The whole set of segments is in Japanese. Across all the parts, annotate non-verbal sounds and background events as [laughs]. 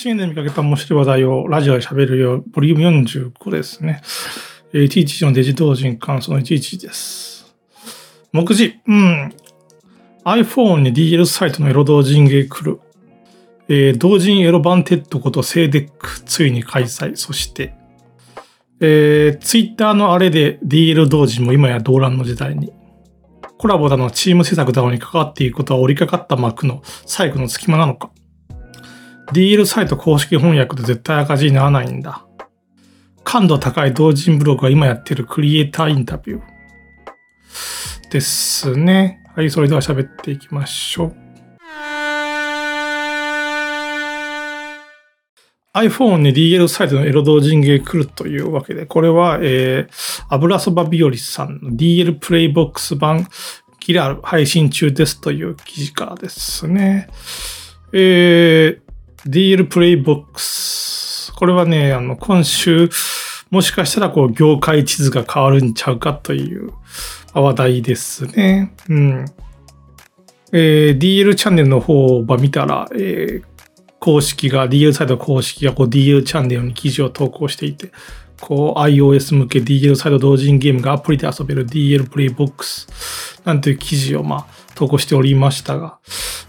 新年で見かけた面白い話題をラジオで喋るよ、ボリューム45ですね。11のデジ同人感想の11です。目次、うん。iPhone に DL サイトのエロ同人芸来る。えー、同人エロバンテッドことセーデック、ついに開催。そして、えー、Twitter のあれで DL 同人も今や動乱の時代に。コラボだのチーム制作だのに関わっていくことは折りかかった幕の最後の隙間なのか。DL サイト公式翻訳で絶対赤字にならないんだ。感度高い同人ブログが今やってるクリエイターインタビューですね。はい、それでは喋っていきましょう。iPhone に DL サイトのエロ同人芸来るというわけで、これは、えー、油そば日和さんの DL プレイボックス版キラー配信中ですという記事からですね。えー、DL プレイボックス。これはね、あの、今週、もしかしたらこう、業界地図が変わるんちゃうかという話題ですね。うん。えー、DL チャンネルの方を見たら、えー、公式が、DL サイト公式がこう DL チャンネルに記事を投稿していて、こう iOS 向け DL サイド同人ゲームがアプリで遊べる DL プレイボックスなんていう記事をまあ投稿しておりましたが、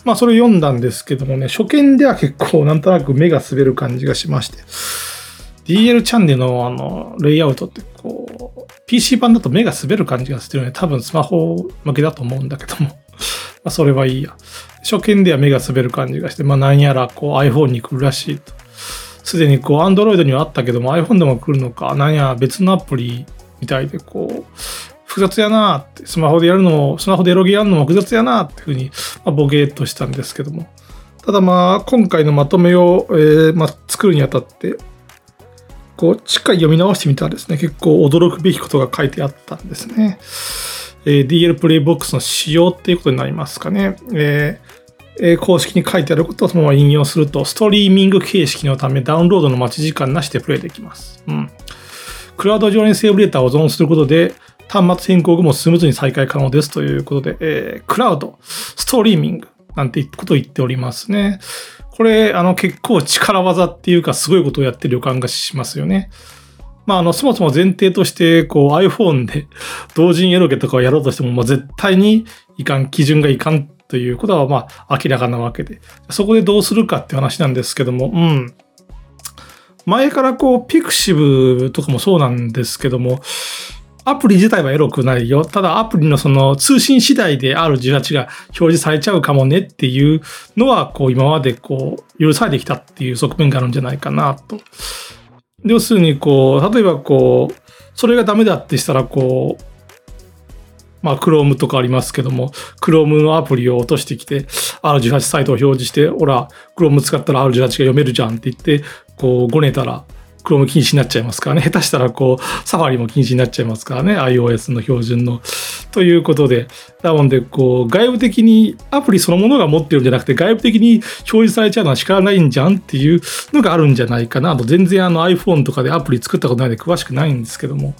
まあそれ読んだんですけどもね、初見では結構なんとなく目が滑る感じがしまして、DL チャンネルのあの、レイアウトってこう、PC 版だと目が滑る感じがするよね。多分スマホ向けだと思うんだけども。[laughs] まあそれはいいや。初見では目が滑る感じがして、まあ何やらこう iPhone に来るらしいと。すでにこう Android にはあったけども iPhone でも来るのか、何や別のアプリみたいでこう、複雑やなって、スマホでやるのも、スマホでログやるのも複雑やなっていうふうに、まあ、ボケーっとしたんですけども。ただまあ、今回のまとめを、えー、まあ、作るにあたって、こう、しっかり読み直してみたらですね、結構驚くべきことが書いてあったんですね。えー、DL プレイボックスの仕様っていうことになりますかね。えーえ、公式に書いてあることをそのまま引用すると、ストリーミング形式のためダウンロードの待ち時間なしでプレイできます。うん。クラウド上にセーブデータを保存することで、端末変更後もスムーズに再開可能ですということで、えー、クラウド、ストリーミングなんてことを言っておりますね。これ、あの、結構力技っていうか、すごいことをやってる予感がしますよね。まあ、あの、そもそも前提として、こう iPhone で同人エロゲとかをやろうとしても、まあ、絶対にいかん、基準がいかんということは、まあ、明らかなわけで。そこでどうするかって話なんですけども、うん。前からこう、ピクシブとかもそうなんですけども、アプリ自体はエロくないよ。ただアプリのその通信次第で R18 が表示されちゃうかもねっていうのは、こう今までこう許されてきたっていう側面があるんじゃないかなと。要するにこう、例えばこう、それがダメだってしたらこう、まあ、Chrome とかありますけども、Chrome のアプリを落としてきて、R18 サイトを表示して、ほら、Chrome 使ったら R18 が読めるじゃんって言って、こう、ごねたら、クローム禁止になっちゃいますからね。[laughs] 下手したらこう、サファリも禁止になっちゃいますからね。iOS の標準の。ということで。なので、こう、外部的にアプリそのものが持ってるんじゃなくて、外部的に表示されちゃうのは仕方ないんじゃんっていうのがあるんじゃないかなと。全然あの iPhone とかでアプリ作ったことないので詳しくないんですけども。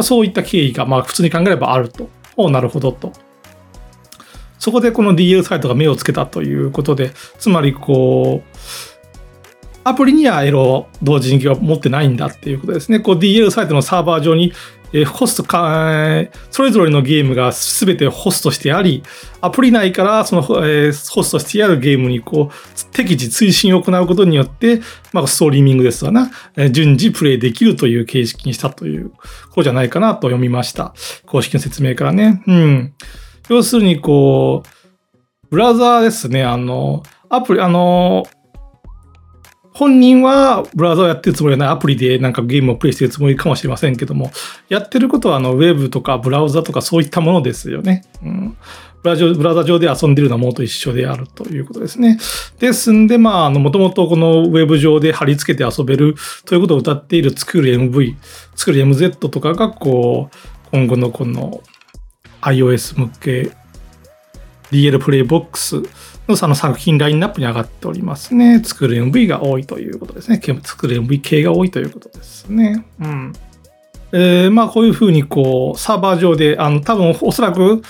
そういった経緯が、まあ普通に考えればあると。おなるほどと。そこでこの DL サイトが目をつけたということで、つまりこう、アプリにはエロ同時には持ってないんだっていうことですね。こう DL サイトのサーバー上に、えホストか、それぞれのゲームが全てホストしてあり、アプリ内からその、え、ホストしてあるゲームにこう適時追伸を行うことによって、まあ、ストリーミングですわな、え、順次プレイできるという形式にしたという、こうじゃないかなと読みました。公式の説明からね。うん。要するにこう、ブラウザーですね。あの、アプリ、あの、本人はブラウザをやってるつもりはないアプリでなんかゲームをプレイしてるつもりかもしれませんけども、やってることはあのウェブとかブラウザとかそういったものですよね。うん、ブラブラウザ上で遊んでるようなものと一緒であるということですね。ですんで、まあ、あの、もともとこのウェブ上で貼り付けて遊べるということを歌っている作る MV、作る MZ とかが、こう、今後のこの iOS 向け DL プレイボックスのその作品ラインナップに上がっておりますね。作る MV が多いということですね。作る MV 系が多いということですね。うん。えー、まあこういうふうにこう、サーバー上で、あの、多分おそらく、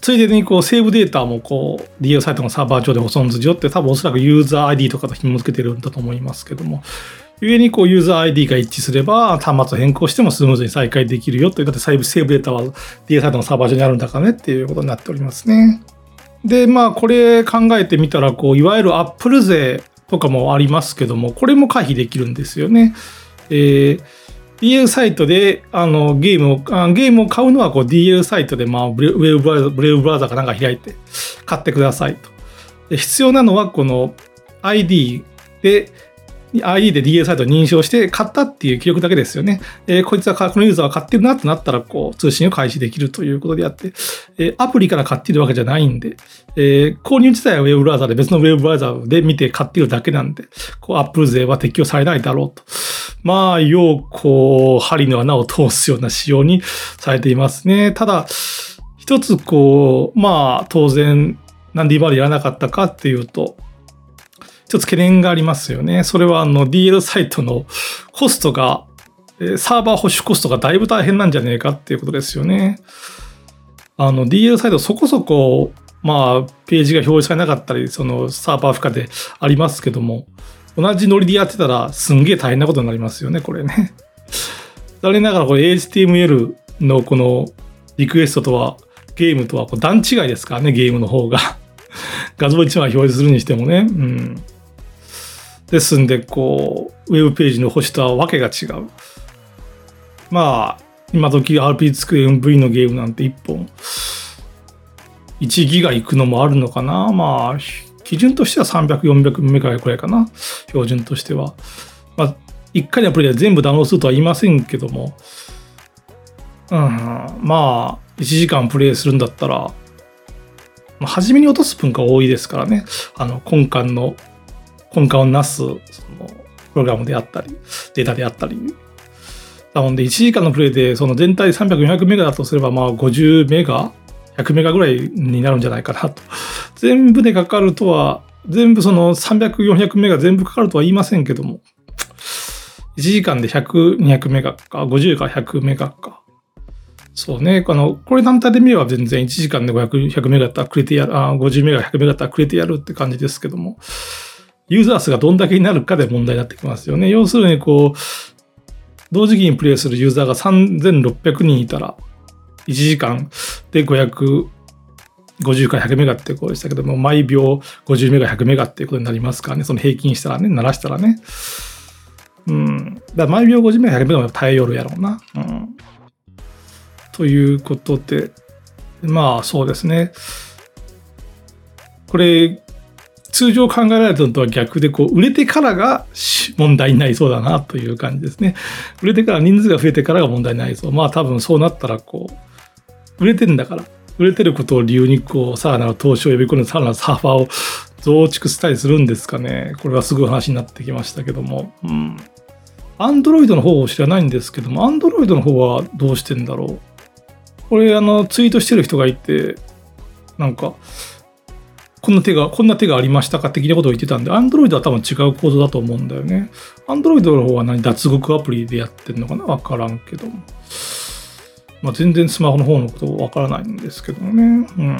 ついでにこうセーブデータもこう DL サイトのサーバー上で保存図上って多分おそらくユーザー ID とかと紐付けてるんだと思いますけども、故にこうユーザー ID が一致すれば端末を変更してもスムーズに再開できるよという、だってセーブデータは DL サイトのサーバー上にあるんだからねっていうことになっておりますね。で、まあこれ考えてみたら、こういわゆるアップル税とかもありますけども、これも回避できるんですよね。えー DL サイトであのゲームをあ、ゲームを買うのはこう DL サイトで、まあ、ブレブブラウブレイブラウザかなんか開いて買ってくださいと。で必要なのはこの ID で ID で DL サイトを認証して買ったっていう記録だけですよね。えー、こいつは、このユーザーは買ってるなってなったら、こう、通信を開始できるということであって、えー、アプリから買ってるわけじゃないんで、えー、購入自体は Web ブラウザで別の Web ブラウザで見て買ってるだけなんで、こう、Apple 税は適用されないだろうと。まあ、要、こう、針の穴を通すような仕様にされていますね。ただ、一つ、こう、まあ、当然、なんで今までやらなかったかっていうと、一つ懸念がありますよね。それはあの DL サイトのコストが、サーバー保守コストがだいぶ大変なんじゃねえかっていうことですよね。あの DL サイトそこそこ、まあ、ページが表示されなかったり、そのサーバー負荷でありますけども、同じノリでやってたらすんげえ大変なことになりますよね、これね。残念ながらこれ HTML のこのリクエストとはゲームとはこう段違いですからね、ゲームの方が。画像1枚表示するにしてもね。うん。ですんで、こう、ウェブページの星とはわけが違う。まあ、今時 RP 作る MV のゲームなんて1本、1ギガいくのもあるのかなまあ、基準としては300、400メガくらいかな。標準としては。まあ、1回のアプリで全部ダウンロードするとは言いませんけども、うん、まあ、1時間プレイするんだったら、まあ、初めに落とす分が多いですからね。あの、根幹の根幹をなす、その、プログラムであったり、データであったり。なので、1時間のプレイで、その全体300、400メガだとすれば、まあ、50メガ、100メガぐらいになるんじゃないかなと。全部でかかるとは、全部その300、400メガ全部かかるとは言いませんけども、1時間で100、200メガか、50か100メガか。そうね。あの、これ単体で見れば全然1時間で500、100メガだったらくれてやる、あ50メガ、100メガだったらくれてやるって感じですけども、ユーザー数がどんだけになるかで問題になってきますよね。要するに、こう、同時期にプレイするユーザーが3600人いたら、1時間で550から100メガってことでしたけども、毎秒50メガ、100メガっていうことになりますからね、その平均したらね、鳴らしたらね。うん。だから毎秒50メガ、100メガも耐えよるやろうな。うん。ということで、まあそうですね。これ、通常考えられたのとは逆で、こう、売れてからが問題になりそうだなという感じですね。売れてから人数が増えてからが問題になりそう。まあ多分そうなったら、こう、売れてんだから、売れてることを理由に、こう、さらなる投資を呼び込んで、さらなるサーファーを増築したりするんですかね。これはすごい話になってきましたけども。うん。アンドロイドの方を知らないんですけども、アンドロイドの方はどうしてんだろう。これ、あの、ツイートしてる人がいて、なんか、こんな手が、こんな手がありましたか的なことを言ってたんで、Android は多分違う構造だと思うんだよね。Android の方は何脱獄アプリでやってんのかな？わからんけども。まあ、全然スマホの方のことわからないんですけどもね。うん。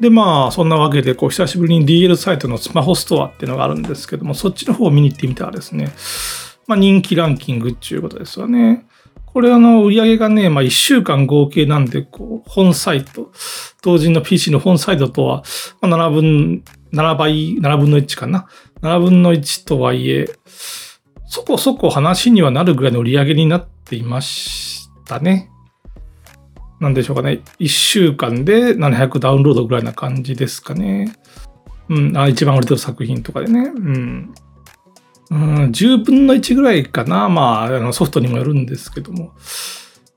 で、まあ、そんなわけで、こう、久しぶりに DL サイトのスマホストアっていうのがあるんですけども、そっちの方を見に行ってみたらですね、まあ、人気ランキングっていうことですよね。これあの、売り上げがね、まあ1週間合計なんで、こう、本サイト、同人の PC の本サイトとは、まあ、7分、7倍、7分の1かな？7分の1とはいえ、そこそこ話にはなるぐらいの売り上げになっていましたね。なんでしょうかね。1週間で700ダウンロードぐらいな感じですかね。うん、あ一番売れてる作品とかでね。うん。うん、10分の1ぐらいかな。まあ、あのソフトにもよるんですけども。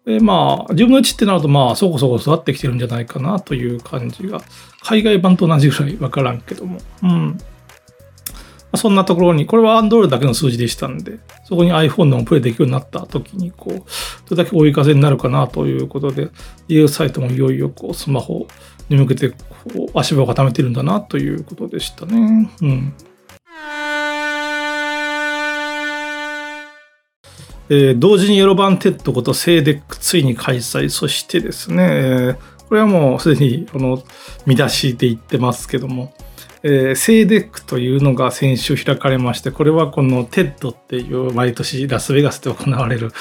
で、まあ、10分の1ってなると、まあ、そこそこ育ってきてるんじゃないかなという感じが、海外版と同じぐらいわからんけども。うん。そんなところに、これは Android だけの数字でしたんで、そこに iPhone でもプレイできるようになった時に、こう、どれだけ追い風になるかなということで、EA サイトもいよいよこう、スマホに向けて、こう、足場を固めてるんだなということでしたね。うん。えー、同人エロ版 TED ことセーデックついに開催。そしてですね、これはもうすでにこの見出しで言ってますけども、えー、セイデックというのが先週開かれまして、これはこの TED っていう毎年ラスベガスで行われる、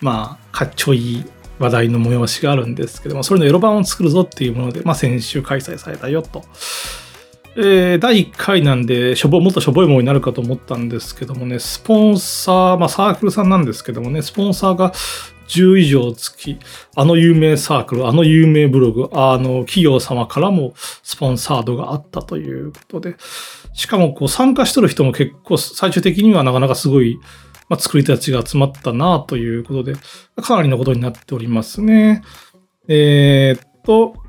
まあ、かっちょいい話題の催しがあるんですけども、それのエロ版を作るぞっていうもので、まあ、先週開催されたよと。えー、第1回なんで、しょぼ、もっとしょぼいものになるかと思ったんですけどもね、スポンサー、まあサークルさんなんですけどもね、スポンサーが10以上つき、あの有名サークル、あの有名ブログ、あの企業様からもスポンサードがあったということで、しかもこう参加しとる人も結構最終的にはなかなかすごい、まあ、作り手たちが集まったなということで、かなりのことになっておりますね。えー、っと、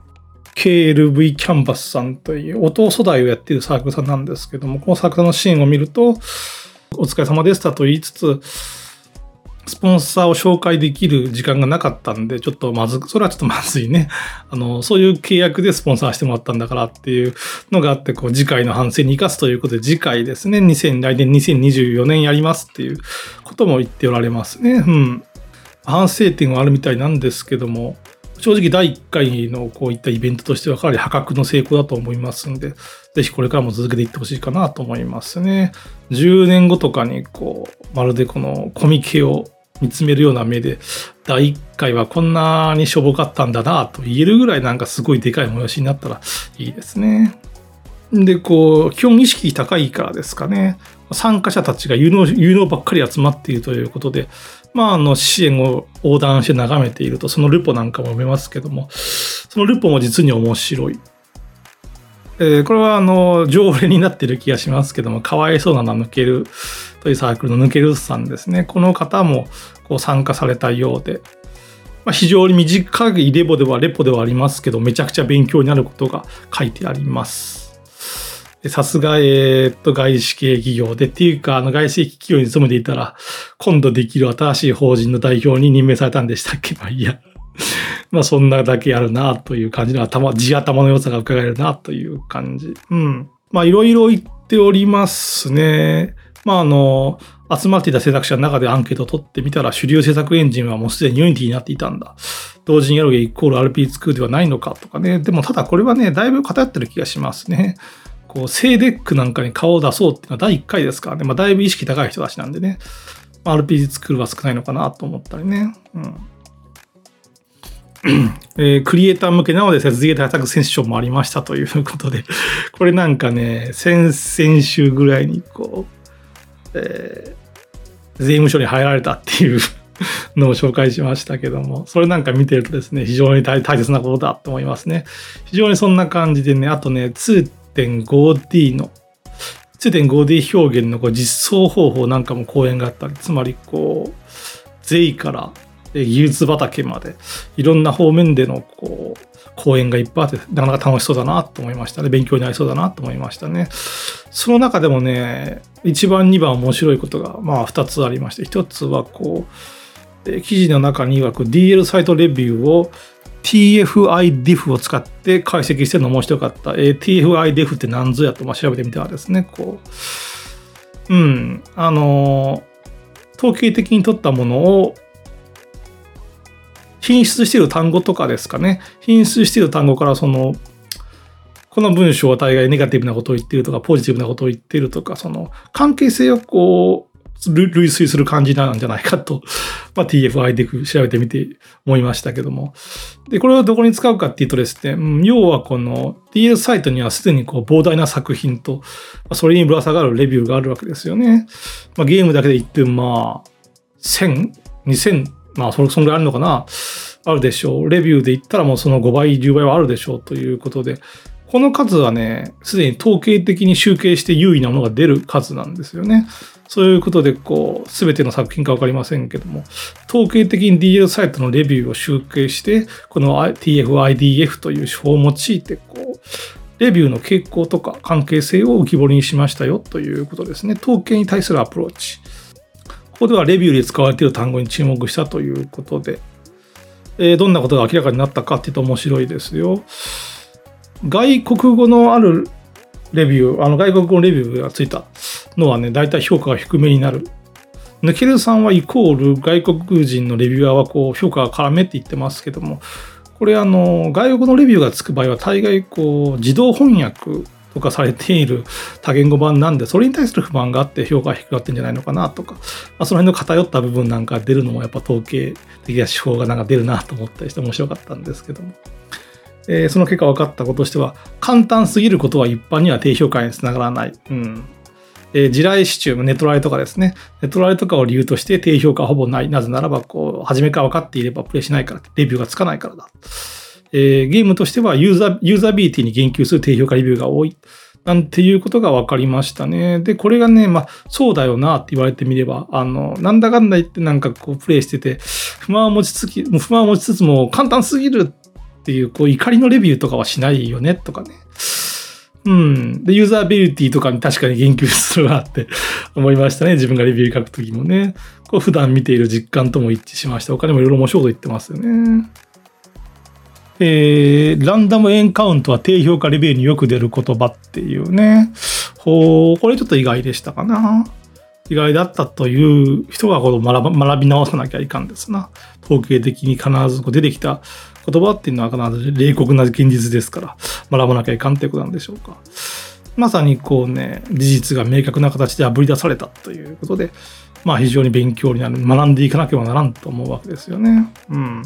KLV キャンバスさんという音素材をやっているサークルさんなんですけども、このサークルのシーンを見ると、お疲れ様でしたと言いつつ、スポンサーを紹介できる時間がなかったんで、ちょっとまず、それはちょっとまずいね。あの、そういう契約でスポンサーしてもらったんだからっていうのがあって、こう、次回の反省に生かすということで、次回ですね、2000、来年2024年やりますっていうことも言っておられますね。うん。反省点はあるみたいなんですけども、正直第1回のこういったイベントとしてはかなり破格の成功だと思いますんで、ぜひこれからも続けていってほしいかなと思いますね。10年後とかにこう、まるでこのコミケを見つめるような目で、第1回はこんなにしょぼかったんだなと言えるぐらいなんかすごいでかい催しになったらいいですね。で、こう、基本意識高いからですかね。参加者たちが有能有能ばっかり集まっているということで、まあ、あの、支援を横断して眺めていると、そのルポなんかも読めますけども、そのルポも実に面白い。えー、これは、あの、条例になってる気がしますけども、かわいそうなのは抜けるというサークルの抜けるさんですね。この方もこう参加されたようで、まあ、非常に短いレポではレポではありますけど、めちゃくちゃ勉強になることが書いてあります。でさすが、えっと、外資系企業でっていうか、あの、外資企業に勤めていたら、今度できる新しい法人の代表に任命されたんでしたっけ？まあいや。[laughs] まあそんなだけあるなという感じの頭、地頭の良さが伺えるなという感じ。うん。まあいろいろ言っておりますね。まああの、集まっていた制作者の中でアンケートを取ってみたら、主流制作エンジンはもうすでに Unity になっていたんだ。同時にやるゲイコール RP2 ではないのかとかね。でもただこれはね、だいぶ偏ってる気がしますね。こう、セイデックなんかに顔を出そうっていうのは第1回ですからね。まあだいぶ意識高い人たちなんでね。まあ、RPG 作るは少ないのかなと思ったりね。うん。えー、クリエイター向けなので節税対策セッションもありましたということで、これなんかね、先々週ぐらいにこう、えー、税務署に入られたっていう [laughs] のを紹介しましたけども、それなんか見てるとですね、非常に大切なことだと思いますね。非常にそんな感じでね、あとね、2っ 2.5D の、2.5D 表現のこう実装方法なんかも講演があったり、つまりこう、税から技術畑まで、いろんな方面でのこう、講演がいっぱいあって、なかなか楽しそうだなと思いましたね。勉強になりそうだなと思いましたね。その中でもね、1番、2番面白いことが、まあ2つありまして、1つはこう、記事の中には DL サイトレビューを TFIDIF を使って解析してるの面白かった。えー、TFIDIF って何ぞやとまあ調べてみたらですね、こう、うん、あの統計的に取ったものを品質している単語とかですかね。品質している単語からその、この文章は大概ネガティブなことを言っているとか、ポジティブなことを言っているとか、その関係性をこう、類推する感じなんじゃないかと、[laughs] まあ、TFI で調べてみて思いましたけども。で、これをどこに使うかっていうとですね、要はこの DS サイトにはすでにこう膨大な作品と、それにぶら下がるレビューがあるわけですよね。まあ、ゲームだけで言ってもまあ、1000、2000まあ、そのぐらいあるのかな、あるでしょう。レビューで言ったらもうその5倍、10倍はあるでしょうということで、この数はね、すでに統計的に集計して優位なものが出る数なんですよね。そういうことで、こう、すべての作品かわかりませんけども、統計的に DL サイトのレビューを集計して、この TFIDF という手法を用いて、こう、レビューの傾向とか関係性を浮き彫りにしましたよということですね。統計に対するアプローチ。ここではレビューで使われている単語に注目したということで、えー、どんなことが明らかになったかっていうと面白いですよ。外国語のあるレビュー、あの外国語のレビューがついたのはね、大体評価が低めになる。抜けるさんはイコール外国人のレビュアーはこう評価が絡めって言ってますけども、これあの、外国のレビューがつく場合は大概こう、自動翻訳とかされている [laughs] 多言語版なんで、それに対する不満があって評価が低くなってんじゃないのかなとか、まあ、その辺の偏った部分なんか出るのもやっぱ統計的な手法がなんか出るなと思ったりして面白かったんですけども。えー、その結果分かったこととしては、簡単すぎることは一般には低評価につながらない。うん。えー、地雷支柱、ネトライとかですね。ネトライとかを理由として低評価はほぼない。なぜならば、こう、初めから分かっていればプレイしないから、レビューがつかないからだ。えー、ゲームとしてはユーザ、ユーザビリティに言及する低評価レビューが多い。なんていうことが分かりましたね。で、これがね、まあ、そうだよなって言われてみれば、あの、なんだかんだ言ってなんかこう、プレイしてて、不満を持ちつき、不満を持ちつつも簡単すぎるっていう、こう、怒りのレビューとかはしないよね、とかね。うん。で、ユーザービリティとかに確かに言及するなって [laughs] 思いましたね。自分がレビュー書くときもね。こう普段見ている実感とも一致しました。他にもいろいろ面白いこと言ってますよね。えー、ランダムエンカウントは低評価レビューによく出る言葉っていうね。ほう、これちょっと意外でしたかな。意外だったという人がこの学び直さなきゃいかんですな。統計的に必ずこう出てきた言葉っていうのは必ず冷酷な現実ですから、学ばなきゃいかんってことなんでしょうか。まさにこうね、事実が明確な形であぶり出されたということで、まあ非常に勉強になる、学んでいかなければならんと思うわけですよね。うん。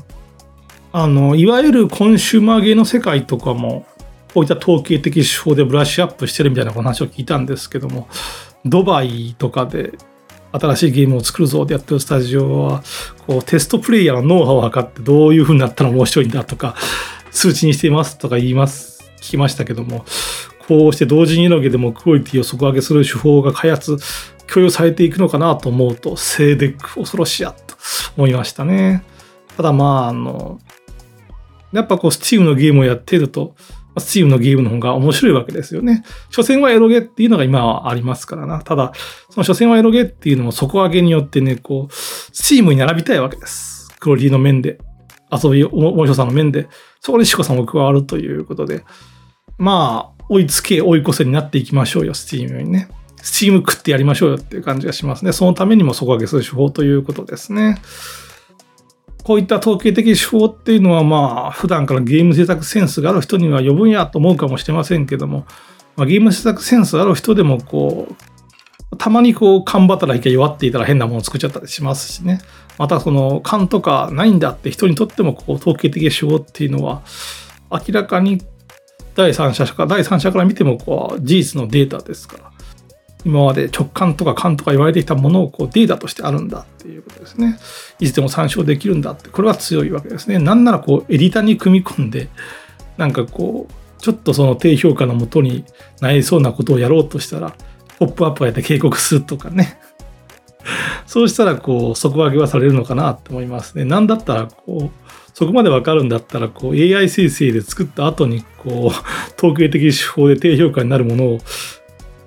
あの、いわゆるコンシューマーゲーの世界とかも、こういった統計的手法でブラッシュアップしてるみたいな話を聞いたんですけども、ドバイとかで新しいゲームを作るぞでやってるスタジオは、こうテストプレイヤーのノウハウを測ってどういう風になったら面白いんだとか、数値にしていますとか言います、聞きましたけども、こうして同人エロゲでもクオリティを底上げする手法が開発、共有されていくのかなと思うと、セーデック恐ろしやと思いましたね。ただまあ、あの、やっぱこう、 Steam のゲームをやってると、 Steam のゲームの方が面白いわけですよね。所詮はエロゲっていうのが今はありますからな。ただ、その所詮はエロゲっていうのも底上げによってね、こう、 Steam に並びたいわけです。クオリティの面で、遊び、面白さの面で、そこにシコさんも加わるということで、まあ、追いつけ、追い越せになっていきましょうよ、 Steam にね。スチーム食ってやりましょうよっていう感じがしますね。そのためにも底上げする手法ということですね。こういった統計的手法っていうのは、まあ、普段からゲーム制作センスがある人には余分やと思うかもしれませんけども、まあ、ゲーム制作センスがある人でも、こう、たまにこう、勘働きが弱っていたら変なものを作っちゃったりしますしね。また、その、勘とかないんだって人にとっても、こう、統計的手法っていうのは、明らかに第三者か、第三者から見ても、こう、事実のデータですから。今まで直感とか感とか言われてきたものをこうデータとしてあるんだっていうことですね。いつでも参照できるんだって、これは強いわけですね。なんならこうエディターに組み込んで、なんかこう、ちょっとその低評価のもとになりそうなことをやろうとしたら、ポップアップをやって警告するとかね。[laughs] そうしたらこう底上げはされるのかなって思いますね。なんだったらこう、そこまでわかるんだったらこう AI 生成で作った後にこう統計的手法で低評価になるものを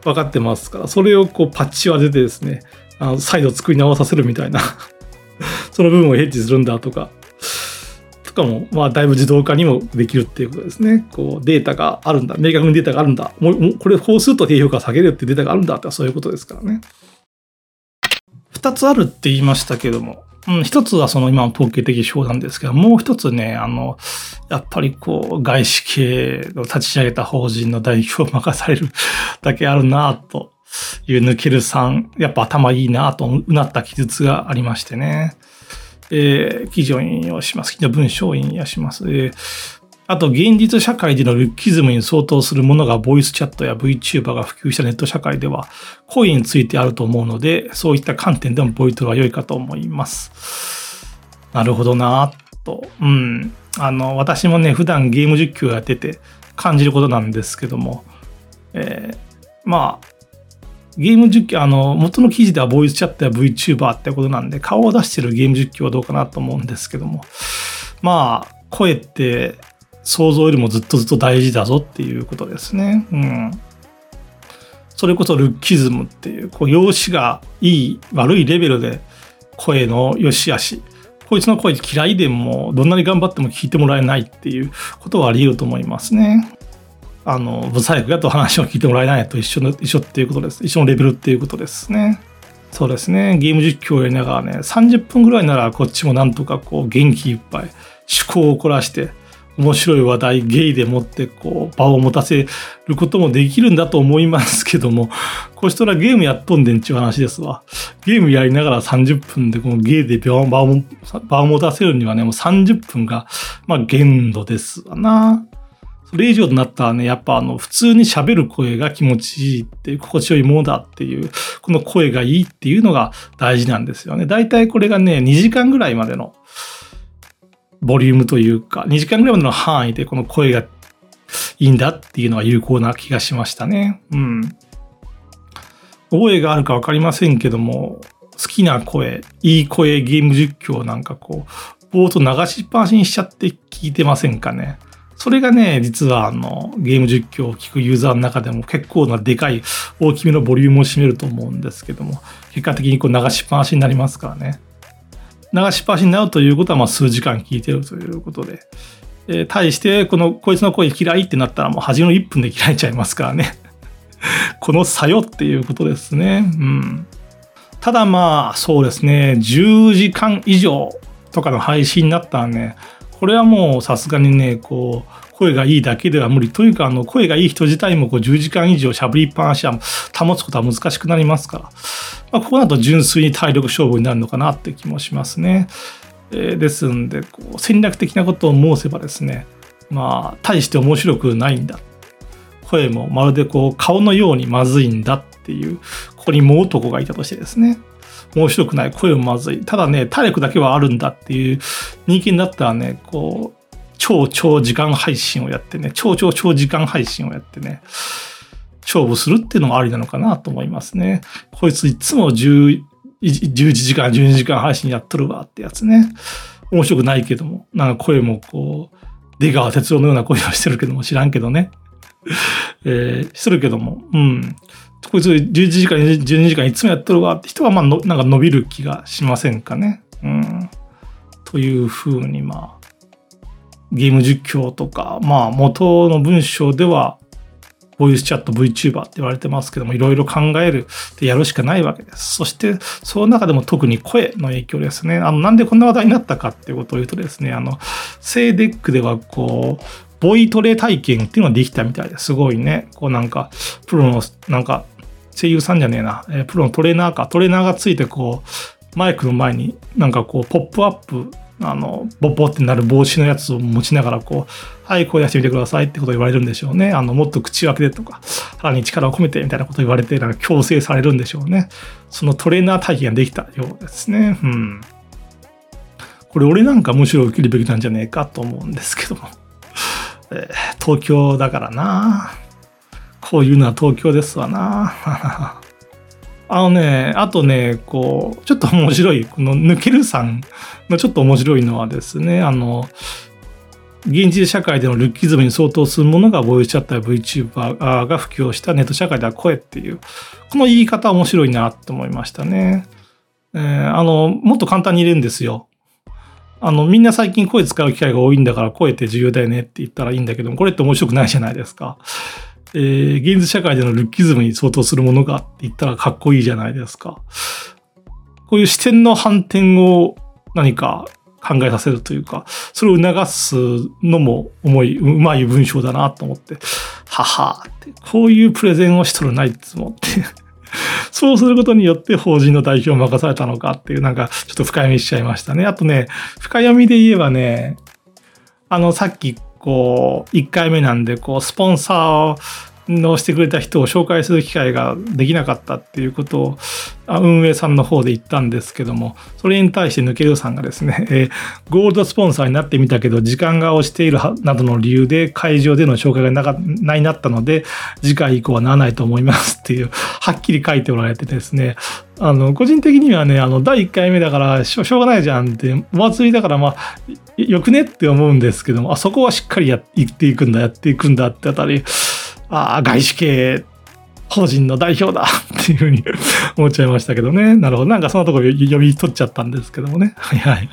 分かってますから、それをこうパッチを当ててですね、あの再度作り直させるみたいな [laughs] その部分をヘッジするんだとか、とかも、まあ、だいぶ自動化にもできるっていうことですね。こう、データがあるんだ。明確にデータがあるんだ。もう、これ、法数と低評価を下げるってデータがあるんだってそういうことですからね。二つあるって言いましたけども、うん、一つはその今の統計的手法なんですけど、もう一つね、あの、やっぱりこう、外資系を立ち上げた法人の代表を任される [laughs] だけあるなという抜けるさん、やっぱ頭いいなとうなった記述がありましてね。えー、記事を引用します。記事の文章を引用します。えーあと、現実社会でのルッキズムに相当するものがボイスチャットや VTuber が普及したネット社会では、恋についてあると思うので、そういった観点でもボイトは良いかと思います。なるほどなと。うん。あの、私もね、普段ゲーム実況やってて感じることなんですけども、えー、まあ、ゲーム実況、あの、元の記事ではボイスチャットや VTuber ってことなんで、顔を出してるゲーム実況はどうかなと思うんですけども、まあ、声って想像よりもずっとずっと大事だぞっていうことですね。うん。それこそルッキズムっていう、こう、容姿がいい、悪いレベルで声の良し悪し。こいつの声嫌いでも、どんなに頑張っても聞いてもらえないっていうことはあり得ると思いますね。あの、ブサイクやと話を聞いてもらえないと一緒の、一緒っていうことです。一緒のレベルっていうことですね。そうですね。ゲーム実況をやりながらね、30分ぐらいならこっちもなんとかこう元気いっぱい思考を凝らして面白い話題、ゲイでもってこう場を持たせることもできるんだと思いますけども、こうしたらゲームやっとんでんちゅう話ですわ。ゲームやりながら30分でこのゲイで場を場を持たせるにはね、もう30分が、まあ限度ですわな。それ以上になったらね、やっぱあの、普通に喋る声が気持ちいいっていう、心地よいものだっていう、この声がいいっていうのが大事なんですよね。だいたいこれがね、2時間ぐらいまでのボリュームというか、2時間ぐらいまでの範囲でこの声がいいんだっていうのは有効な気がしましたね。うん。覚えがあるかわかりませんけども、好きな声、いい声ゲーム実況なんかこう、ぼーっと流しっぱなしにしちゃって聞いてませんかね。それがね、実はあの、ゲーム実況を聞くユーザーの中でも結構なでかい大きめのボリュームを占めると思うんですけども、結果的にこう流しっぱなしになりますからね。流しっぱなしになるということは、まあ、数時間聞いてるということで、えー、対して、この、こいつの声嫌いってなったら、もう初めの1分で嫌いちゃいますからね。[laughs] このさよっていうことですね。うん。ただまあ、そうですね、10時間以上とかの配信になったらね、これはもうさすがにね、こう、声がいいだけでは無理。というか、あの、声がいい人自体もこう10時間以上喋りっぱなしは保つことは難しくなりますから。まあ、ここだと純粋に体力勝負になるのかなって気もしますね。えー、ですんで、こう、戦略的なことを申せばですね、まあ、大して面白くないんだ。声もまるでこう、顔のようにまずいんだっていう、ここにもう男がいたとしてですね。面白くない、声もまずい。ただね、体力だけはあるんだっていう人間だったらね、こう、超超時間配信をやってね、超超超時間配信をやってね、勝負するっていうのもありなのかなと思いますね。こいついつも10 11時間、12時間配信やっとるわってやつね。面白くないけども、なんか声もこう、出川哲郎のような声をしてるけども知らんけどね。えー、してるけども、うん。こいつ11時間、12時間いつもやっとるわって人は、まあの、なんか伸びる気がしませんかね。うん。というふうに、まあ、ゲーム実況とか、まあ元の文章では、ボイスチャット VTuber って言われてますけども、いろいろ考えるってやるしかないわけです。そして、その中でも特に声の影響ですね。あの、なんでこんな話題になったかっていうことを言うとですね、あの、セイデックではこう、ボイトレ体験っていうのができたみたいですごいね。こうなんか、プロの、なんか、声優さんじゃねえな、えプロのトレーナーか、トレーナーがついてこう、マイクの前になんかこう、ポップアップあの、ボッボってなる帽子のやつを持ちながら、こう、はい、声出してみてくださいってことを言われるんでしょうね。あの、もっと口を開けてとか、腹に力を込めてみたいなことを言われて、なんか強制されるんでしょうね。そのトレーナー体験ができたようですね。うん。これ俺なんかむしろ受けるべきなんじゃねえかと思うんですけども。えー、東京だからな。こういうのは東京ですわな。[laughs] あのね、あとね、こう、ちょっと面白い、この抜けるさんのちょっと面白いのはですね、あの、現実社会でのルッキズムに相当するものがボイスチャットや VTuber が普及したネット社会では声っていう、この言い方面白いなって思いましたね。えー、あの、もっと簡単に言えるんですよ。あの、みんな最近声使う機会が多いんだから声って重要だよねって言ったらいいんだけども、これって面白くないじゃないですか。えー、現実社会でのルッキズムに相当するものがって言ったらかっこいいじゃないですか。こういう視点の反転を何か考えさせるというか、それを促すのも重い、うまい文章だなと思って、ははって、こういうプレゼンをしとるないって思って、[laughs] そうすることによって法人の代表を任されたのかっていう、なんかちょっと深読みしちゃいましたね。あとね、深読みで言えばね、あの、さっきこう、1回目なんで、こう、スポンサーをのしてくれた人を紹介する機会ができなかったっていうことを運営さんの方で言ったんですけどもそれに対して抜けるさんがですね、[laughs] えー、ゴールドスポンサーになってみたけど時間が押しているなどの理由で会場での紹介がなかないなったので次回以降はならないと思いますっていう [laughs] はっきり書いておられてですねあの個人的にはねあの第1回目だからしょうがないじゃんってお祭りだからまあよくねって思うんですけどもあそこはしっかりやっていくんだやっていくんだってあたりああ外資系法人の代表だ [laughs] っていうふうに [laughs] 思っちゃいましたけどね。なるほど。なんかそのところ呼び取っちゃったんですけどもね。[laughs] はいはい。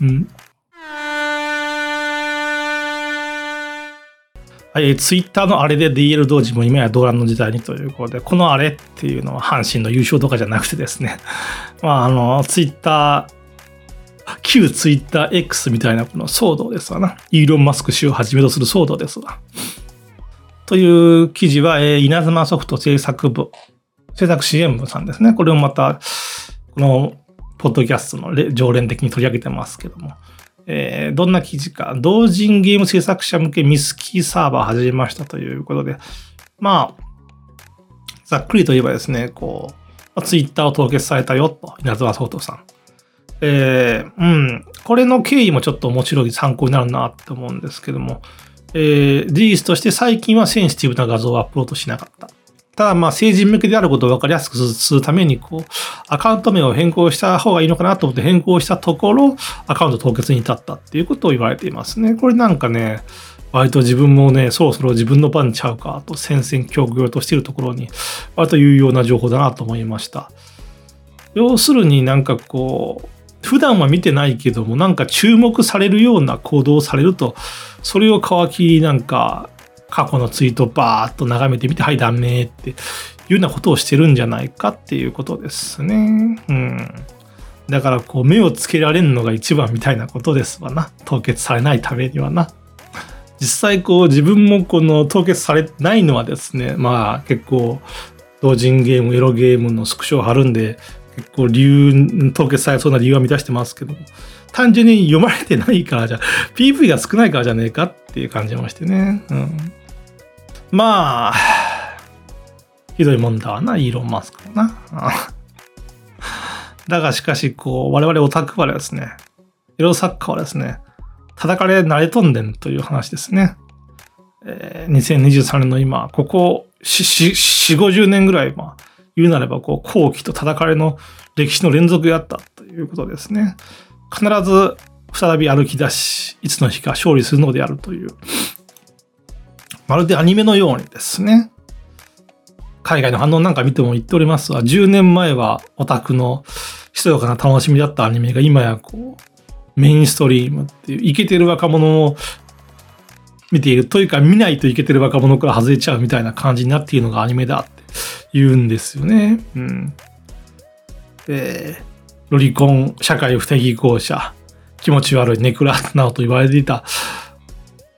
うん。はい、ツイッターのあれで DL 同時も今や動乱の時代にということで、このあれっていうのは阪神の優勝とかじゃなくてですね、まあ、あの、ツイッター、旧ツイッター X みたいなこの騒動ですわな。イーロン・マスク氏をはじめとする騒動ですわ。という記事は、えー、稲妻ソフト制作部、制作支援部さんですね。これをまた、この、ポッドキャストの常連的に取り上げてますけども。えー、どんな記事か。同人ゲーム制作者向けミスキーサーバー始めましたということで。まあ、ざっくりと言えばですね、こう、ツイッターを凍結されたよと、稲妻ソフトさん。えー、うん、これの経緯もちょっと面白い参考になるなって思うんですけども、えー、事実として最近はセンシティブな画像をアップロードしなかった。ただ、まあ、成人向けであることを分かりやすくするために、こう、アカウント名を変更した方がいいのかなと思って変更したところ、アカウント凍結に至ったっていうことを言われていますね。これなんかね、割と自分もね、そろそろ自分の番ちゃうかと戦々恐々としているところに、割と有用な情報だなと思いました。要するになんかこう、普段は見てないけども、なんか注目されるような行動をされると、それを皮切りなんか過去のツイートバーっと眺めてみて、はい、ダメっていうようなことをしてるんじゃないかっていうことですね。うん。だからこう目をつけられるのが一番みたいなことですわな。凍結されないためにはな。実際こう自分もこの凍結されないのはですね、まあ結構同人ゲーム、エロゲームのスクショを貼るんで、結構理由、凍結されそうな理由は満たしてますけど、単純に読まれてないからじゃ、[laughs] PV が少ないからじゃねえかっていう感じましてね。うん。まあ、ひどいもんだわな、イーロン・マスクな。[laughs] だがしかし、こう、我々オタクはですね、エロサッカーはですね、叩かれ慣れとんでんという話ですね。えー、2023年の今、ここ4、4、50年ぐらい、まあ、言うなれば、こう、後期と叩かれの歴史の連続であったということですね。必ず再び歩き出し、いつの日か勝利するのであるという、まるでアニメのようにですね、海外の反応なんか見ても言っておりますが、10年前はオタクのひそやかな楽しみだったアニメが今やこう、メインストリームっていう、イケてる若者を見ているというか、見ないとイケてる若者から外れちゃうみたいな感じになっているのがアニメだ言うんですよね。うん。で、ロリコン、社会不適合者、気持ち悪いネクラなどと言われていた、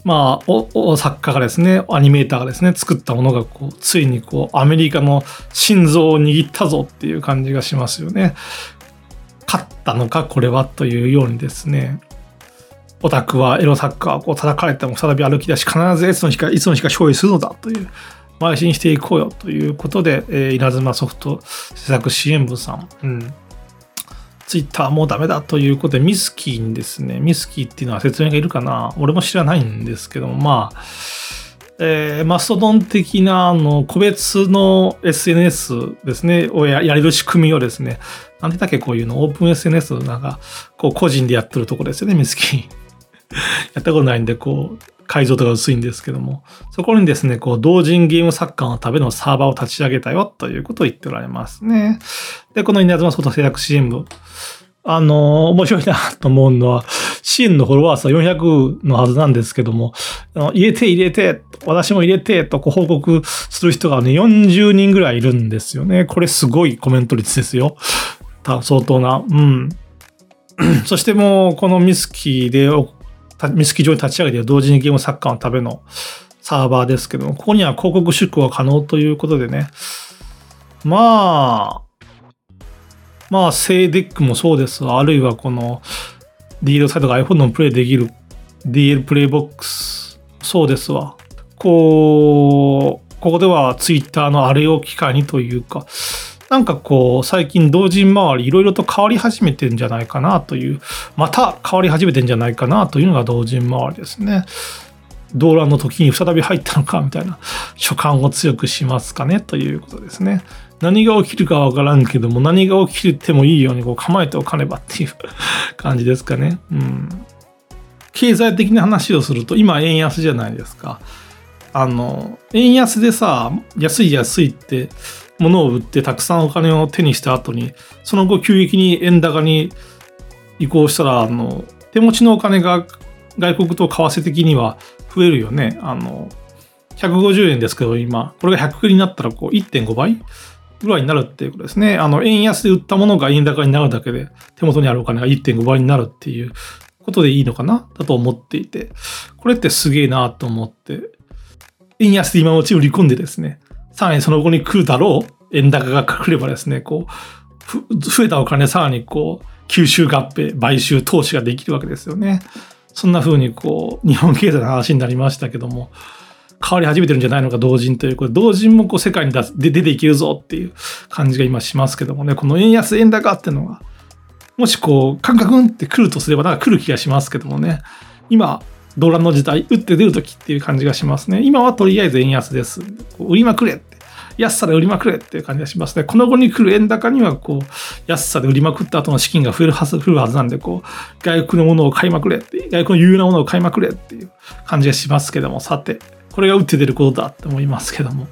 まあ、お、お作家がですね、アニメーターがですね、作ったものが、こう、ついにこう、アメリカの心臓を握ったぞっていう感じがしますよね。勝ったのか、これはというようにですね、オタクはエロサッカーをこう叩かれても再び歩き出し、必ずいつの日か、いつの日か勝利するのだという、邁進していこうよということで、えー、稲妻ソフト制作支援部さん、うん、ツイッターもうダメだということで、ミスキーにですね、ミスキーっていうのは説明がいるかな。俺も知らないんですけども、まあ、えー、マストドン的なあの個別の SNS ですね、をやれる仕組みをですね、なんて言っけこういうの、オープン SNS なんか、こう個人でやってるとこですよね、ミスキー。[laughs] やったことないんで、こう、解像度が薄いんですけども、そこにですね、こう、同人ゲームサッカーのためのサーバーを立ち上げたよということを言っておられますね。で、この稲妻外製薬支援部。あの、面白いなと思うのは、支援のフォロワー数は400のはずなんですけども、あの入れて入れて、私も入れてとこう報告する人がね、40人ぐらいいるんですよね。これすごいコメント率ですよ。相当な。うん。[clears throat] そしてもう、このミスキーでミスキ上に立ち上げて同時にゲームサッカーのための。サーバーですけども、ここには広告出稿が可能ということでね、まあ、まあ、セイデックもそうです。あるいはこの DL サイトが iPhone のプレイできる。DL プレイボックス、そうです。わ。こう、ここでは Twitter のあれを機会にというか、なんかこう、最近同人周りいろいろと変わり始めてんじゃないかなという、また変わり始めてんじゃないかなというのが同人周りですね。動乱の時に再び入ったのかみたいな所感を強くしますかねということですね。何が起きるかわからんけども何が起きてもいいようにこう構えておかねばっていう [laughs] 感じですかね。うん。経済的な話をすると今円安じゃないですか。あの、円安でさ、安い安いって物を売ってたくさんお金を手にした後に、その後急激に円高に移行したら、あの、手持ちのお金が外国と為替的には増えるよね。あの、150円ですけど今、これが100円になったらこう1.5倍ぐらいになるっていうことですね。あの、円安で売ったものが円高になるだけで、手元にあるお金が1.5倍になるっていうことでいいのかな？だと思っていて、これってすげえなと思って、円安で今のうち売り込んでですね、さらにその後に来るだろう円高が来ればですね、こう、増えたお金さらにこう、吸収合併、買収、投資ができるわけですよね。そんな風にこう、日本経済の話になりましたけども、変わり始めてるんじゃないのか、同人ということで、同人もこう世界に出で出ていけるぞっていう感じが今しますけどもね、この円安円高っていうのが、もしこう、カンカクンって来るとすれば、なんか来る気がしますけどもね、今、動乱の時代、打って出るときっていう感じがしますね。今はとりあえず円安です。売りまくれって。安さで売りまくれっていう感じがしますね。この後に来る円高には、こう、安さで売りまくった後の資金が増えるはず、増えるはずなんで、こう、外国のものを買いまくれって、外国の有用なものを買いまくれっていう感じがしますけども、さて、これが打って出ることだって思いますけども、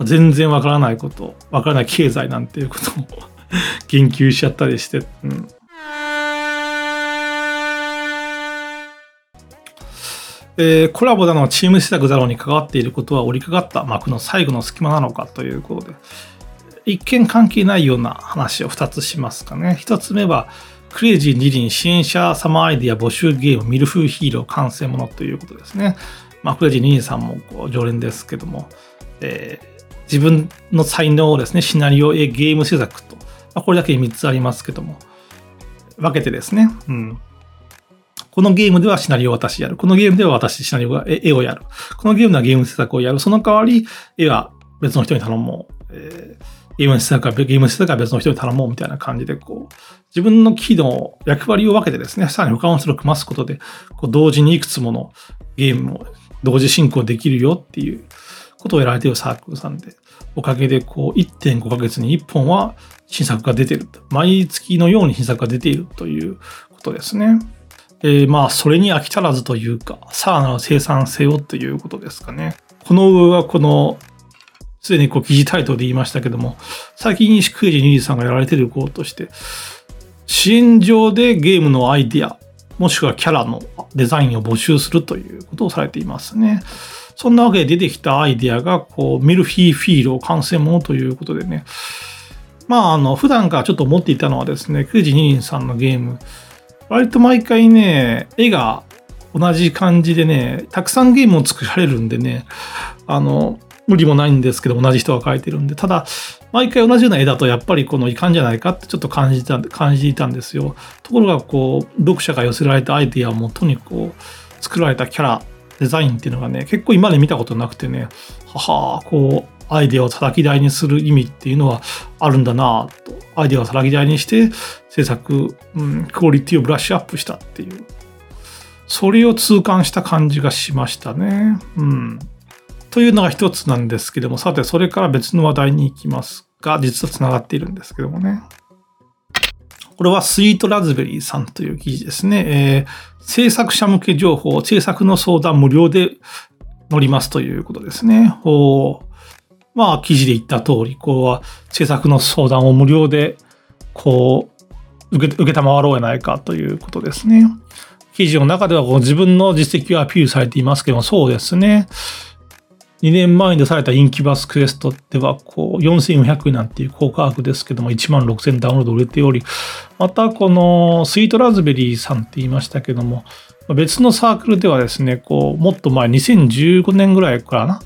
全然わからないこと、わからない経済なんていうことを [laughs] 言及しちゃったりして、うん。えー、コラボだのチーム施策だろうに関わっていることは折りかかった幕の最後の隙間なのかということで、一見関係ないような話を2つしますかね。1つ目は、クレイジー二輪支援者様アイディア募集ゲームミルフーヒーロー完成ものということですね。まあ、クレイジー二輪さんもこう常連ですけども、えー、自分の才能をですね、シナリオへ、ゲーム制作と、まあ、これだけ3つありますけども、分けてですね、うん。このゲームではシナリオを私やる。このゲームでは私シナリオが絵をやる。このゲームではゲーム制作をやる。その代わり、絵は別の人に頼もう。え、ゲーム制作はゲーム制作は別の人に頼もうみたいな感じで、こう、自分の機能、役割を分けてですね、さらに他の人と組ますことで、こう同時にいくつものゲームを同時進行できるよっていうことをやられているサークルさんで、おかげでこう1.5ヶ月に1本は新作が出てる。毎月のように新作が出ているということですね。えー、まあ、それに飽き足らずというか、さらなる生産性をということですかね。この上はこの、すでにこう記事タイトルで言いましたけども、最近石クエジニーさんがやられていることとして、支援上でゲームのアイディア、もしくはキャラのデザインを募集するということをされていますね。そんなわけで出てきたアイディアが、こう、ミルフィーフィールを完成ものということでね。まあ、あの、普段からちょっと思っていたのはですね、クイジニリンさんのゲーム、割と毎回ね、絵が同じ感じでね、たくさんゲームを作られるんでね、あの、無理もないんですけど、同じ人が描いてるんで、ただ、毎回同じような絵だと、やっぱりこのいかんじゃないかってちょっと感じた、感じていたんですよ。ところが、こう、読者が寄せられたアイディアをもとに、こう、作られたキャラ、デザインっていうのがね、結構今まで見たことなくてね、ははこう、アイデアを叩き台にする意味っていうのはあるんだなと。アイデアを叩き台にして制作、うん、クオリティをブラッシュアップしたっていう。それを痛感した感じがしましたね。うん。というのが一つなんですけども、さて、それから別の話題に行きますが、実は繋がっているんですけどもね。これはスイートラズベリーさんという記事ですね。えー、制作者向け情報、制作の相談無料で載りますということですね。ほうまあ、記事で言った通り、こうは制作の相談を無料で、こう、受け、受けたまわろうやないかということですね。記事の中では自分の実績をアピールされていますけども、そうですね。2年前に出されたインキュバスクエストでは、こう、4400円なんていう高価格ですけども、1万6000ダウンロード売れており、またこのスイートラズベリーさんって言いましたけども、別のサークルではですね、こう、もっと前、2015年ぐらいからな、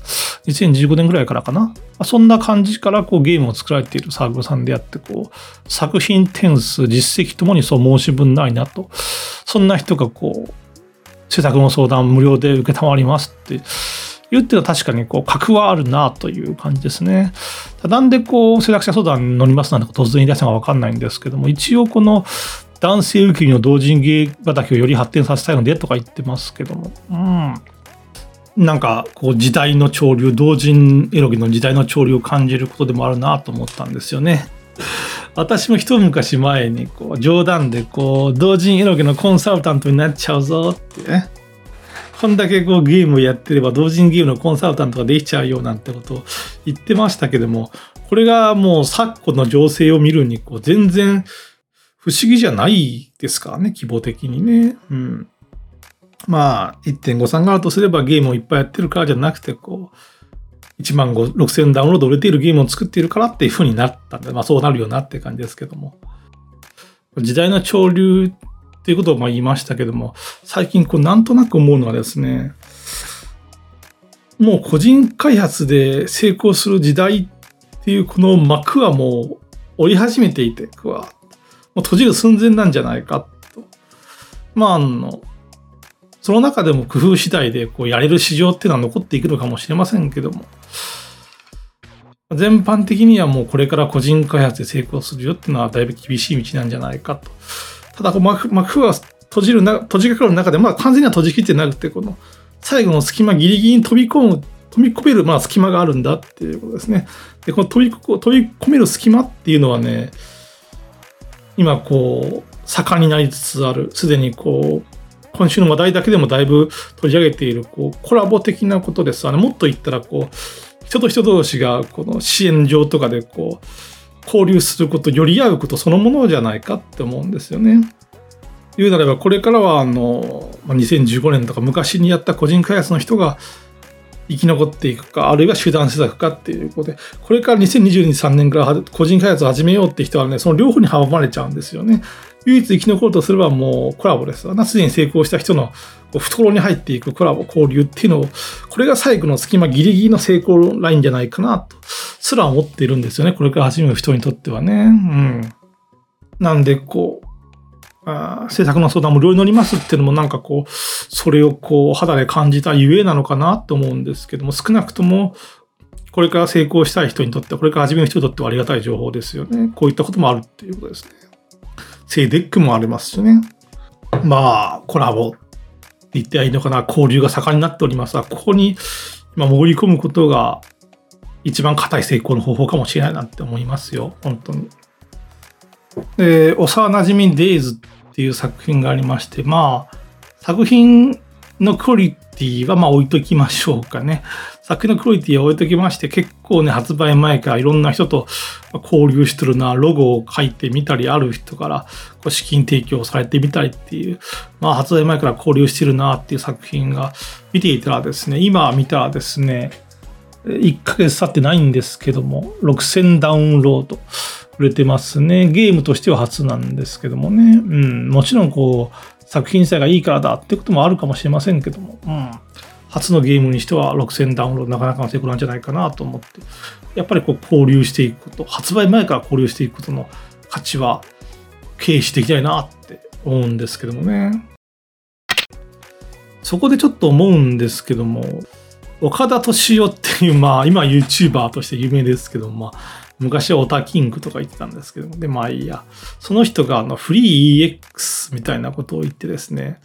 2015年ぐらいからかな、そんな感じからこうゲームを作られているサークルさんであって、こう、作品点数、実績ともにそう申し分ないなと、そんな人がこう、制作の相談無料で受けたまりますって。言ってのは確かにこう、格はあるなという感じですね。なんでこう、制作者相談に乗りますなんて突然言い出したのかわかんないんですけども、一応この、男性受けの同人芸畑をより発展させたいのでとか言ってますけども、うん。なんか、こう、時代の潮流、同人エロギの時代の潮流を感じることでもあるなと思ったんですよね。私も一昔前に、こう、冗談で、こう、同人エロゲのコンサルタントになっちゃうぞってね。こんだけこうゲームをやってれば同人ゲームのコンサルタントができちゃうよなんてことを言ってましたけども、これがもう昨今の情勢を見るに、こう、全然不思議じゃないですからね、規模的にね。うん。まあ、1.53があるとすればゲームをいっぱいやってるからじゃなくて、こう、1万6000ダウンロード売れているゲームを作っているからっていう風になったんで、まあそうなるよなって感じですけども。時代の潮流っていうことをまあ言いましたけども、最近こうなんとなく思うのはですね、もう個人開発で成功する時代っていうこの幕はもう折り始めていて、もう閉じる寸前なんじゃないかと。まあ、あの、その中でも工夫次第でこうやれる市場っていうのは残っていくのかもしれませんけども、全般的にはもうこれから個人開発で成功するよっていうのはだいぶ厳しい道なんじゃないかと。ただこう、幕府は閉じるな、閉じかかる中で、まあ完全には閉じきってなくて、この最後の隙間ギリギリに飛び込む、飛び込める、まあ、隙間があるんだっていうことですね。で、この飛び飛び込める隙間っていうのはね、今こう、盛んになりつつある、すでにこう、今週の話題だけでもだいぶ取り上げているこうコラボ的なことです。あのもっと言ったらこう人と人同士がこの支援上とかでこう交流すること、寄り合うことそのものじゃないかって思うんですよね。言うなればこれからはあの2015年とか昔にやった個人開発の人が生き残っていくかあるいは集団施策かっていうことでこれから2022、3年から個人開発を始めようって人はねその両方に阻まれちゃうんですよね。唯一生き残るとすればもうコラボですわな。すでに成功した人の懐に入っていくコラボ、交流っていうのを、これが最後の隙間ギリギリの成功ラインじゃないかなと、すら思っているんですよね。これから始める人にとってはね。うん。なんで、こう、あ制作の相談無料に乗りますっていうのもなんかこう、それをこう肌で感じたゆえなのかなと思うんですけども、少なくともこれから成功したい人にとって、これから始める人にとってはありがたい情報ですよね。こういったこともあるっていうことですね。セイデックもありますしね。まあ、コラボって言ってはいいのかな、交流が盛んになっておりますが、ここに今潜り込むことが一番固い成功の方法かもしれないなって思いますよ、本当に。で、幼なじみデイズっていう作品がありまして、まあ、作品のクオリティはまあ置いときましょうかね。[laughs] 作品のクオリティは置いときまして、結構ね、発売前からいろんな人と交流してるな、ロゴを書いてみたり、ある人からこう資金提供されてみたりっていう、まあ発売前から交流してるなっていう作品が見ていたらですね、今見たらですね、1ヶ月経ってないんですけども、6000ダウンロード売れてますね。ゲームとしては初なんですけどもね。うん、もちろんこう、作品さえがいいからだってこともあるかもしれませんけども、うん。初のゲームにしては6000ダウンロードなかなかの成功なんじゃないかなと思って、やっぱりこう交流していくこと、発売前から交流していくことの価値は軽視できたいなって思うんですけどもね。そこでちょっと思うんですけども、岡田敏夫っていう、まあ今 YouTuber として有名ですけども、まあ昔はオタキングとか言ってたんですけども、で、まあいいや。その人があのフリー EX みたいなことを言ってですね、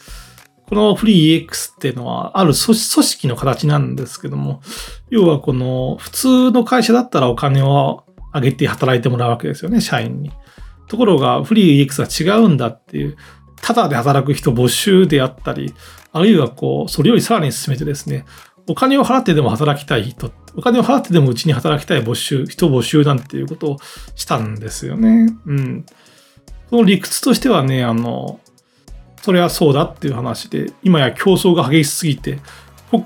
このフリー EX っていうのはある組織の形なんですけども、要はこの普通の会社だったらお金を上げて働いてもらうわけですよね、社員に。ところがフリー EX は違うんだっていう、ただで働く人募集であったり、あるいはこう、それよりさらに進めてですね、お金を払ってでも働きたい人、お金を払ってでもうちに働きたい募集、人募集なんていうことをしたんですよね。うん。その理屈としてはね、あの、それはそうだっていう話で、今や競争が激しすぎて、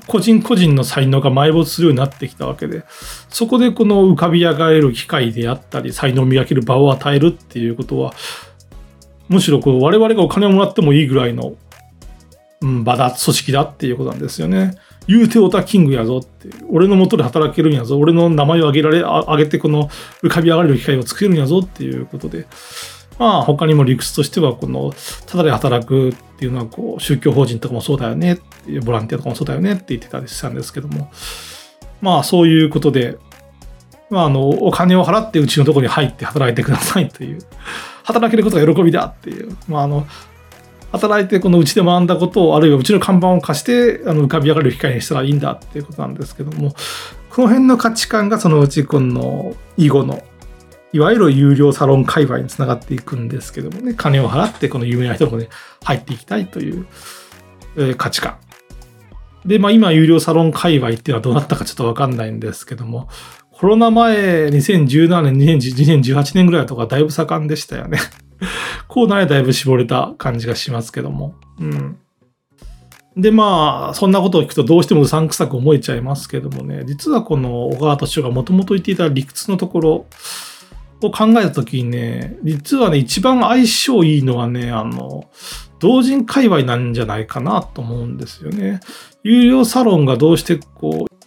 個人個人の才能が埋没するようになってきたわけで、そこでこの浮かび上がれる機会であったり、才能を磨ける場を与えるっていうことは、むしろこう我々がお金をもらってもいいぐらいの、うん、場だ、組織だっていうことなんですよね。言うてオタキングやぞって、俺の元で働けるんやぞ、俺の名前を挙げられ、挙げてこの浮かび上がれる機会を作るんやぞっていうことで、まあ他にも理屈としては、この、ただで働くっていうのは、こう、宗教法人とかもそうだよねっていう、ボランティアとかもそうだよねって言ってたりしたんですけども、まあそういうことで、まああの、お金を払ってうちのとこに入って働いてくださいという、働けることが喜びだっていう、まああの、働いてこのうちで学んだことを、あるいはうちの看板を貸して、あの浮かび上がる機会にしたらいいんだっていうことなんですけども、この辺の価値観がそのうちこの囲碁のいわゆる有料サロン界隈につながっていくんですけどもね、金を払ってこの有名な人のところに入っていきたいという、価値観。で、まあ今有料サロン界隈っていうのはどうなったかちょっとわかんないんですけども、コロナ前2017年、2018年ぐらいとかだいぶ盛んでしたよね。[laughs] こうなれだいぶ絞れた感じがしますけども。うん。で、まあ、そんなことを聞くとどうしてもうさんくさく思えちゃいますけどもね、実はこの小川敏夫がもともと言っていた理屈のところを考えたときにね、実はね、一番相性いいのはね、あの、同人界隈なんじゃないかなと思うんですよね。有料サロンがどうしてこう、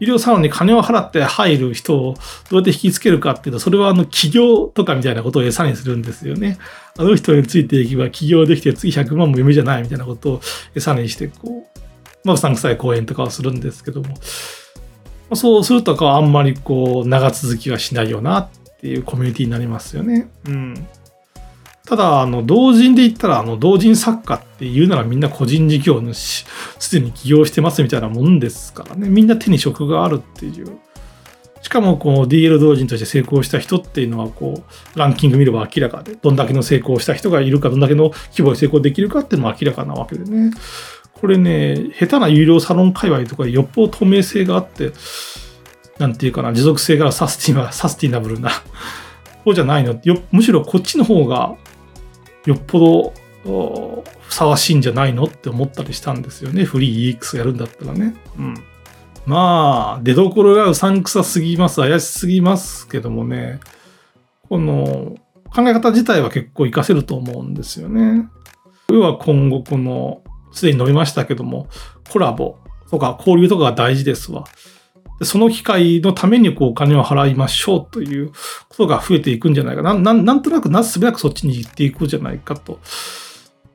医療サロンに金を払って入る人をどうやって引きつけるかっていうと、それはあの企業とかみたいなことを餌にするんですよね。あの人についていけば起業できて次100万も夢じゃないみたいなことを餌にして、こう、まあ、うさんくさい講演とかをするんですけども、そうするとかあんまりこう、長続きはしないよなっていうコミュニティになりますよね。うん。ただ、あの、同人で言ったら、あの、同人作家っていうならみんな個人事業主、すでに起業してますみたいなもんですからね。みんな手に職があるっていう。しかも、この DL 同人として成功した人っていうのは、こう、ランキング見れば明らかで、どんだけの成功した人がいるか、どんだけの規模で成功できるかっていうのも明らかなわけでね。これね、下手な有料サロン界隈とかでよっぽど透明性があって、なんていうかな、持続性がサスティナサスティナブルなそうじゃないのよむしろこっちの方がよっぽどふさわしいんじゃないのって思ったりしたんですよね。フリー EX やるんだったらね。うん。まあ、出どころがうさんくさすぎます。怪しすぎますけどもね。この考え方自体は結構活かせると思うんですよね。要は今後この、すでに述べましたけども、コラボとか交流とかが大事ですわ。その機会のためにこうお金を払いましょうということが増えていくんじゃないかな。なんとなくなすべなくそっちに行っていくじゃないかと。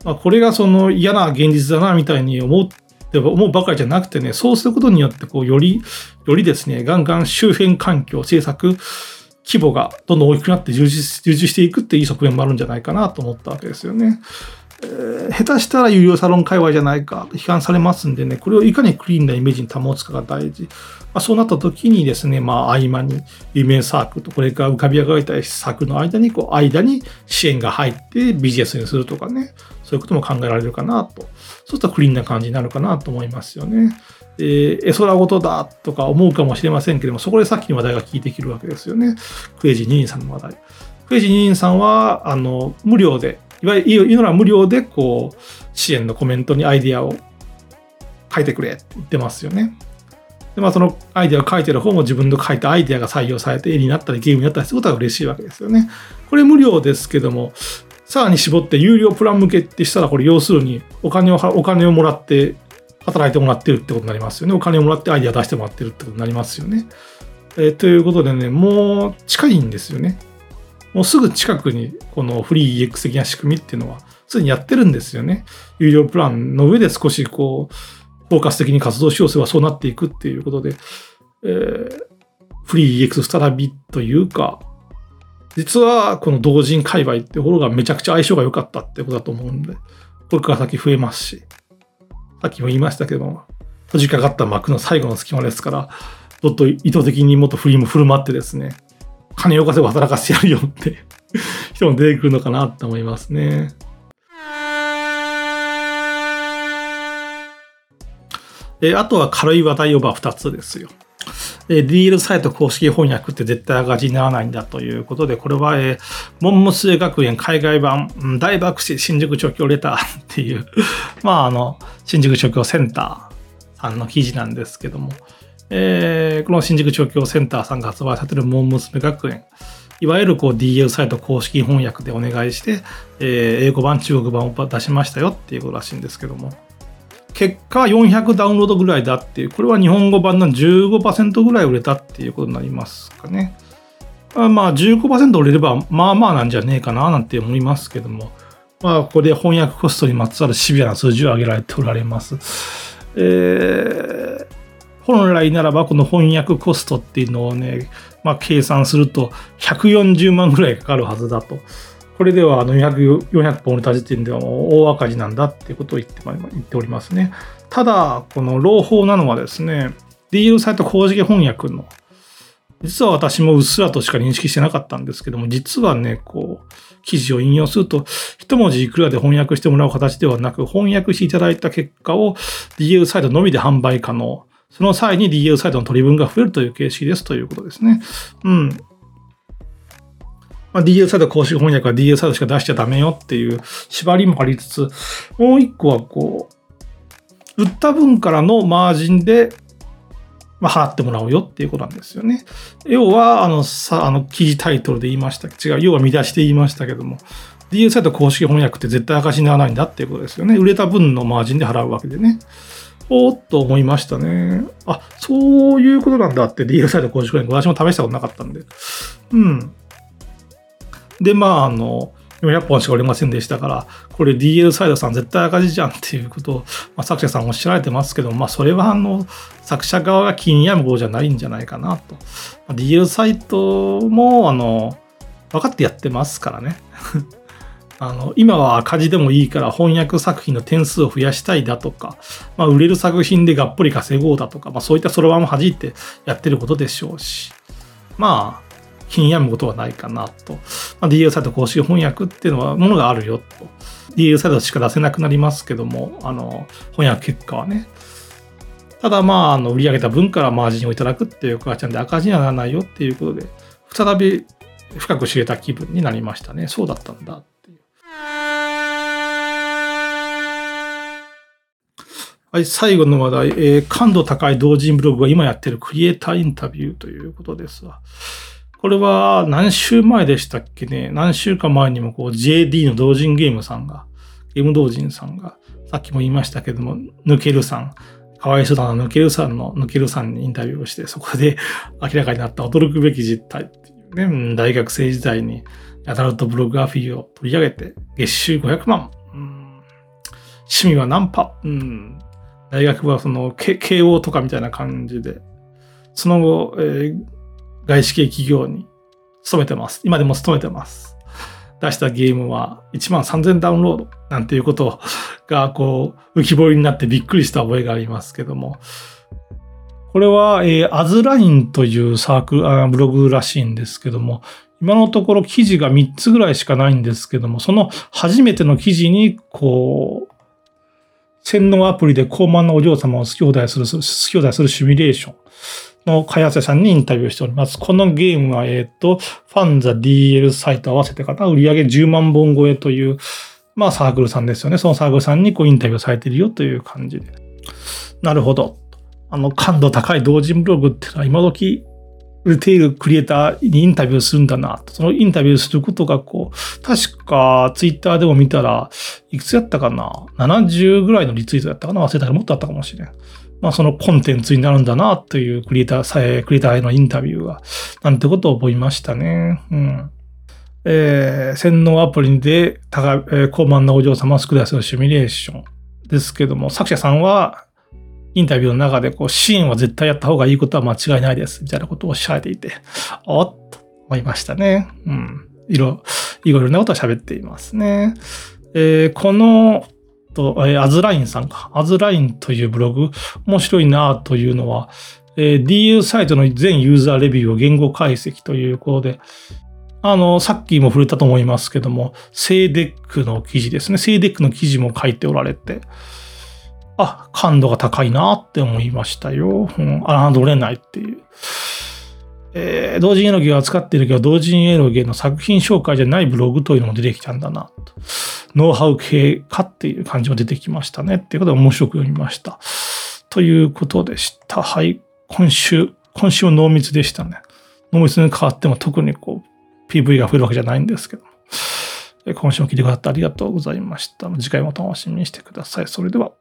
まあ、これがその嫌な現実だなみたいに思って思うばかりじゃなくてね、そうすることによってこうより、よりですね、ガンガン周辺環境、政策、規模がどんどん大きくなって充実充実していくっていう側面もあるんじゃないかなと思ったわけですよね。えー、下手したら有料サロン界隈じゃないかと批判されますんでね、これをいかにクリーンなイメージに保つかが大事。まあ、そうなった時にですね、まあ、合間に有名サークルとこれから浮かび上がりたいサークルの間に、こう、間に支援が入ってビジネスにするとかね、そういうことも考えられるかなと。そうするとクリーンな感じになるかなと思いますよね。えー、絵空事だとか思うかもしれませんけれども、そこでさっきの話題が聞いてきるわけですよね。クレイジーニーンさんの話題。クレイジーニーンさんは、あの、無料で、いわゆる言うのは無料で、こう、支援のコメントにアイデアを書いてくれって言ってますよね。で、まあ、そのアイデアを書いてる方も自分の書いたアイデアが採用されて絵になったりゲームになったりすることは嬉しいわけですよね。これ無料ですけども、さらに絞って有料プラン向けってしたら、これ要するにお金を、お金をもらって働いてもらってるってことになりますよね。お金をもらってアイデア出してもらってるってことになりますよね。え、ということでね、もう近いんですよね。もうすぐ近くにこのフリー EX 的な仕組みっていうのは、すでにやってるんですよね。有料プランの上で少しこう、フォーカス的に活動しようせばそうなっていくっていうことで、えー、フリー EX 再びというか、実はこの同人界隈ってところがめちゃくちゃ相性が良かったってことだと思うんで、これから先増えますし、さっきも言いましたけども、閉じかかった幕の最後の隙間ですから、もっと意図的にもっとフリーも振る舞ってですね、金を稼ぐ働かせてやるよって [laughs] 人も出てくるのかなって思いますね。えあとは軽い話題をば2つですよ。え DL サイト公式翻訳って絶対赤字にならないんだということで、これは、えー、モンモス学園海外版、大爆死新宿調教レターっていうまあ、あの、新宿調教センターさんの記事なんですけども、えー、この新宿調教センターさんが発売されているモン娘学園、いわゆるこう DL サイト公式翻訳でお願いして、えー、英語版、中国版を出しましたよっていうことらしいんですけども、結果400ダウンロードぐらいだっていう、これは日本語版の15%ぐらい売れたっていうことになりますかね。まあ15%売れればまあまあなんじゃねえかななんて思いますけども、まあここで翻訳コストにまつわるシビアな数字を挙げられておられます。えー、本来ならばこの翻訳コストっていうのをね、まあ計算すると140万ぐらいかかるはずだと。これではあの 400, 400本売れた時点ではもう大赤字なんだっていうことを言って言っておりますね。ただ、この朗報なのはですね、DL サイト公式翻訳の、実は私もうっすらとしか認識してなかったんですけども、実はね、こう、記事を引用すると、一文字いくらで翻訳してもらう形ではなく、翻訳していただいた結果を DL サイトのみで販売可能。その際に DL サイトの取り分が増えるという形式ですということですね。うん。まあ、DL サイト公式翻訳は DL サイトしか出しちゃダメよっていう縛りもありつつ、もう一個はこう、売った分からのマージンで、まあ、払ってもらうよっていうことなんですよね。要は、あの、さ、あの、記事タイトルで言いました。違う、要は見出しで言いましたけども、DL サイト公式翻訳って絶対赤字にならないんだっていうことですよね。売れた分のマージンで払うわけでね。おっと思いましたね。あ、そういうことなんだって DL サイト公式翻訳、私も試したことなかったんで。うん。で、まあ、あの、400本しか売れませんでしたから、これ DL サイドさん絶対赤字じゃんっていうことを、まあ、作者さんおっしゃられてますけど、まあそれはあの、作者側が気に病む方じゃないんじゃないかなと。まあ、DL サイトも、あの、分かってやってますからね。あの、今は赤字でもいいから翻訳作品の点数を増やしたいだとか、まあ、売れる作品でがっぽり稼ごうだとか、まあ、そういったそろばんを弾いてやってることでしょうし、まあ、気に病むことはないかなと。まあ、DL サイト公式翻訳っていうのはものがあるよと。DL サイトしか出せなくなりますけども、あの、翻訳結果はね。ただまあ、あの、売り上げた分からマージンをいただくっていう形なんで赤字にはならないよっていうことで、再び深く知れた気分になりましたね。そうだったんだはい、最後の話題、えー、感度高い同人ブログが今やってるクリエイターインタビューということですわ。これは何週前でしたっけね？何週間前にもこう JD の同人ゲームさんが、ゲーム同人さんが、さっきも言いましたけども、抜けるさん、かわいそうだな、抜けるさんの、抜けるさんにインタビューをして、そこで [laughs] 明らかになった驚くべき実態っていうね、大学生時代にアダルトブログアフィーを取り上げて、月収500万。うん、趣味はナンパ。うん、大学はその、慶応とかみたいな感じで、その後、えー、外資系企業に勤めてます。今でも勤めてます。出したゲームは1万3000ダウンロードなんていうことが、こう、浮き彫りになってびっくりした覚えがありますけども、これは、えー、アズラインというサークルあ、ブログらしいんですけども、今のところ記事が3つぐらいしかないんですけども、その初めての記事に、こう、洗脳アプリで高慢なお嬢様を好き放題する、好き放題するシミュレーションの開発者さんにインタビューしております。このゲームは、えっ、ー、と、ファンザ DL サイト合わせてかな、売上10万本超えという、まあサークルさんですよね。そのサークルさんにこうインタビューされてるよという感じで。なるほど。あの、感度高い同人ブログっていうのは今時売れているクリエイターにインタビューするんだなと。そのインタビューすることがこう、確かツイッターでも見たら、いくつやったかな ?70 ぐらいのリツイートやったかな？忘れたらもっとあったかもしれん。まあそのコンテンツになるんだなというクリエイターさえ、クリエイターへのインタビューが、なんてことを思いましたね。うん。えー、洗脳アプリで高、えー、高慢なお嬢様を救い出すシミュレーションですけども、作者さんは、インタビューの中で、こう、支援は絶対やった方がいいことは間違いないです、みたいなことをおっしゃっていて、おっと思いましたね。うん。いろ、いろいろなことを喋っていますね。えー、この、と、えー、アズラインさんか。アズラインというブログ、面白いなというのは、えー、DU サイトの全ユーザーレビューを言語解析ということで、あの、さっきも触れたと思いますけども、セイデックの記事ですね。セイデックの記事も書いておられて、あ、感度が高いなって思いましたよ。うん、侮れないっていう。えー、同人エロゲを扱っているけど、同人エロゲの作品紹介じゃないブログというのも出てきたんだなと。ノウハウ系かっていう感じも出てきましたね。っていうことで面白く読みました。ということでした。はい。今週、今週は濃密でしたね。濃密に変わっても特にこう、PV が増えるわけじゃないんですけど。今週も聞いてくださってありがとうございました。次回も楽しみにしてください。それでは。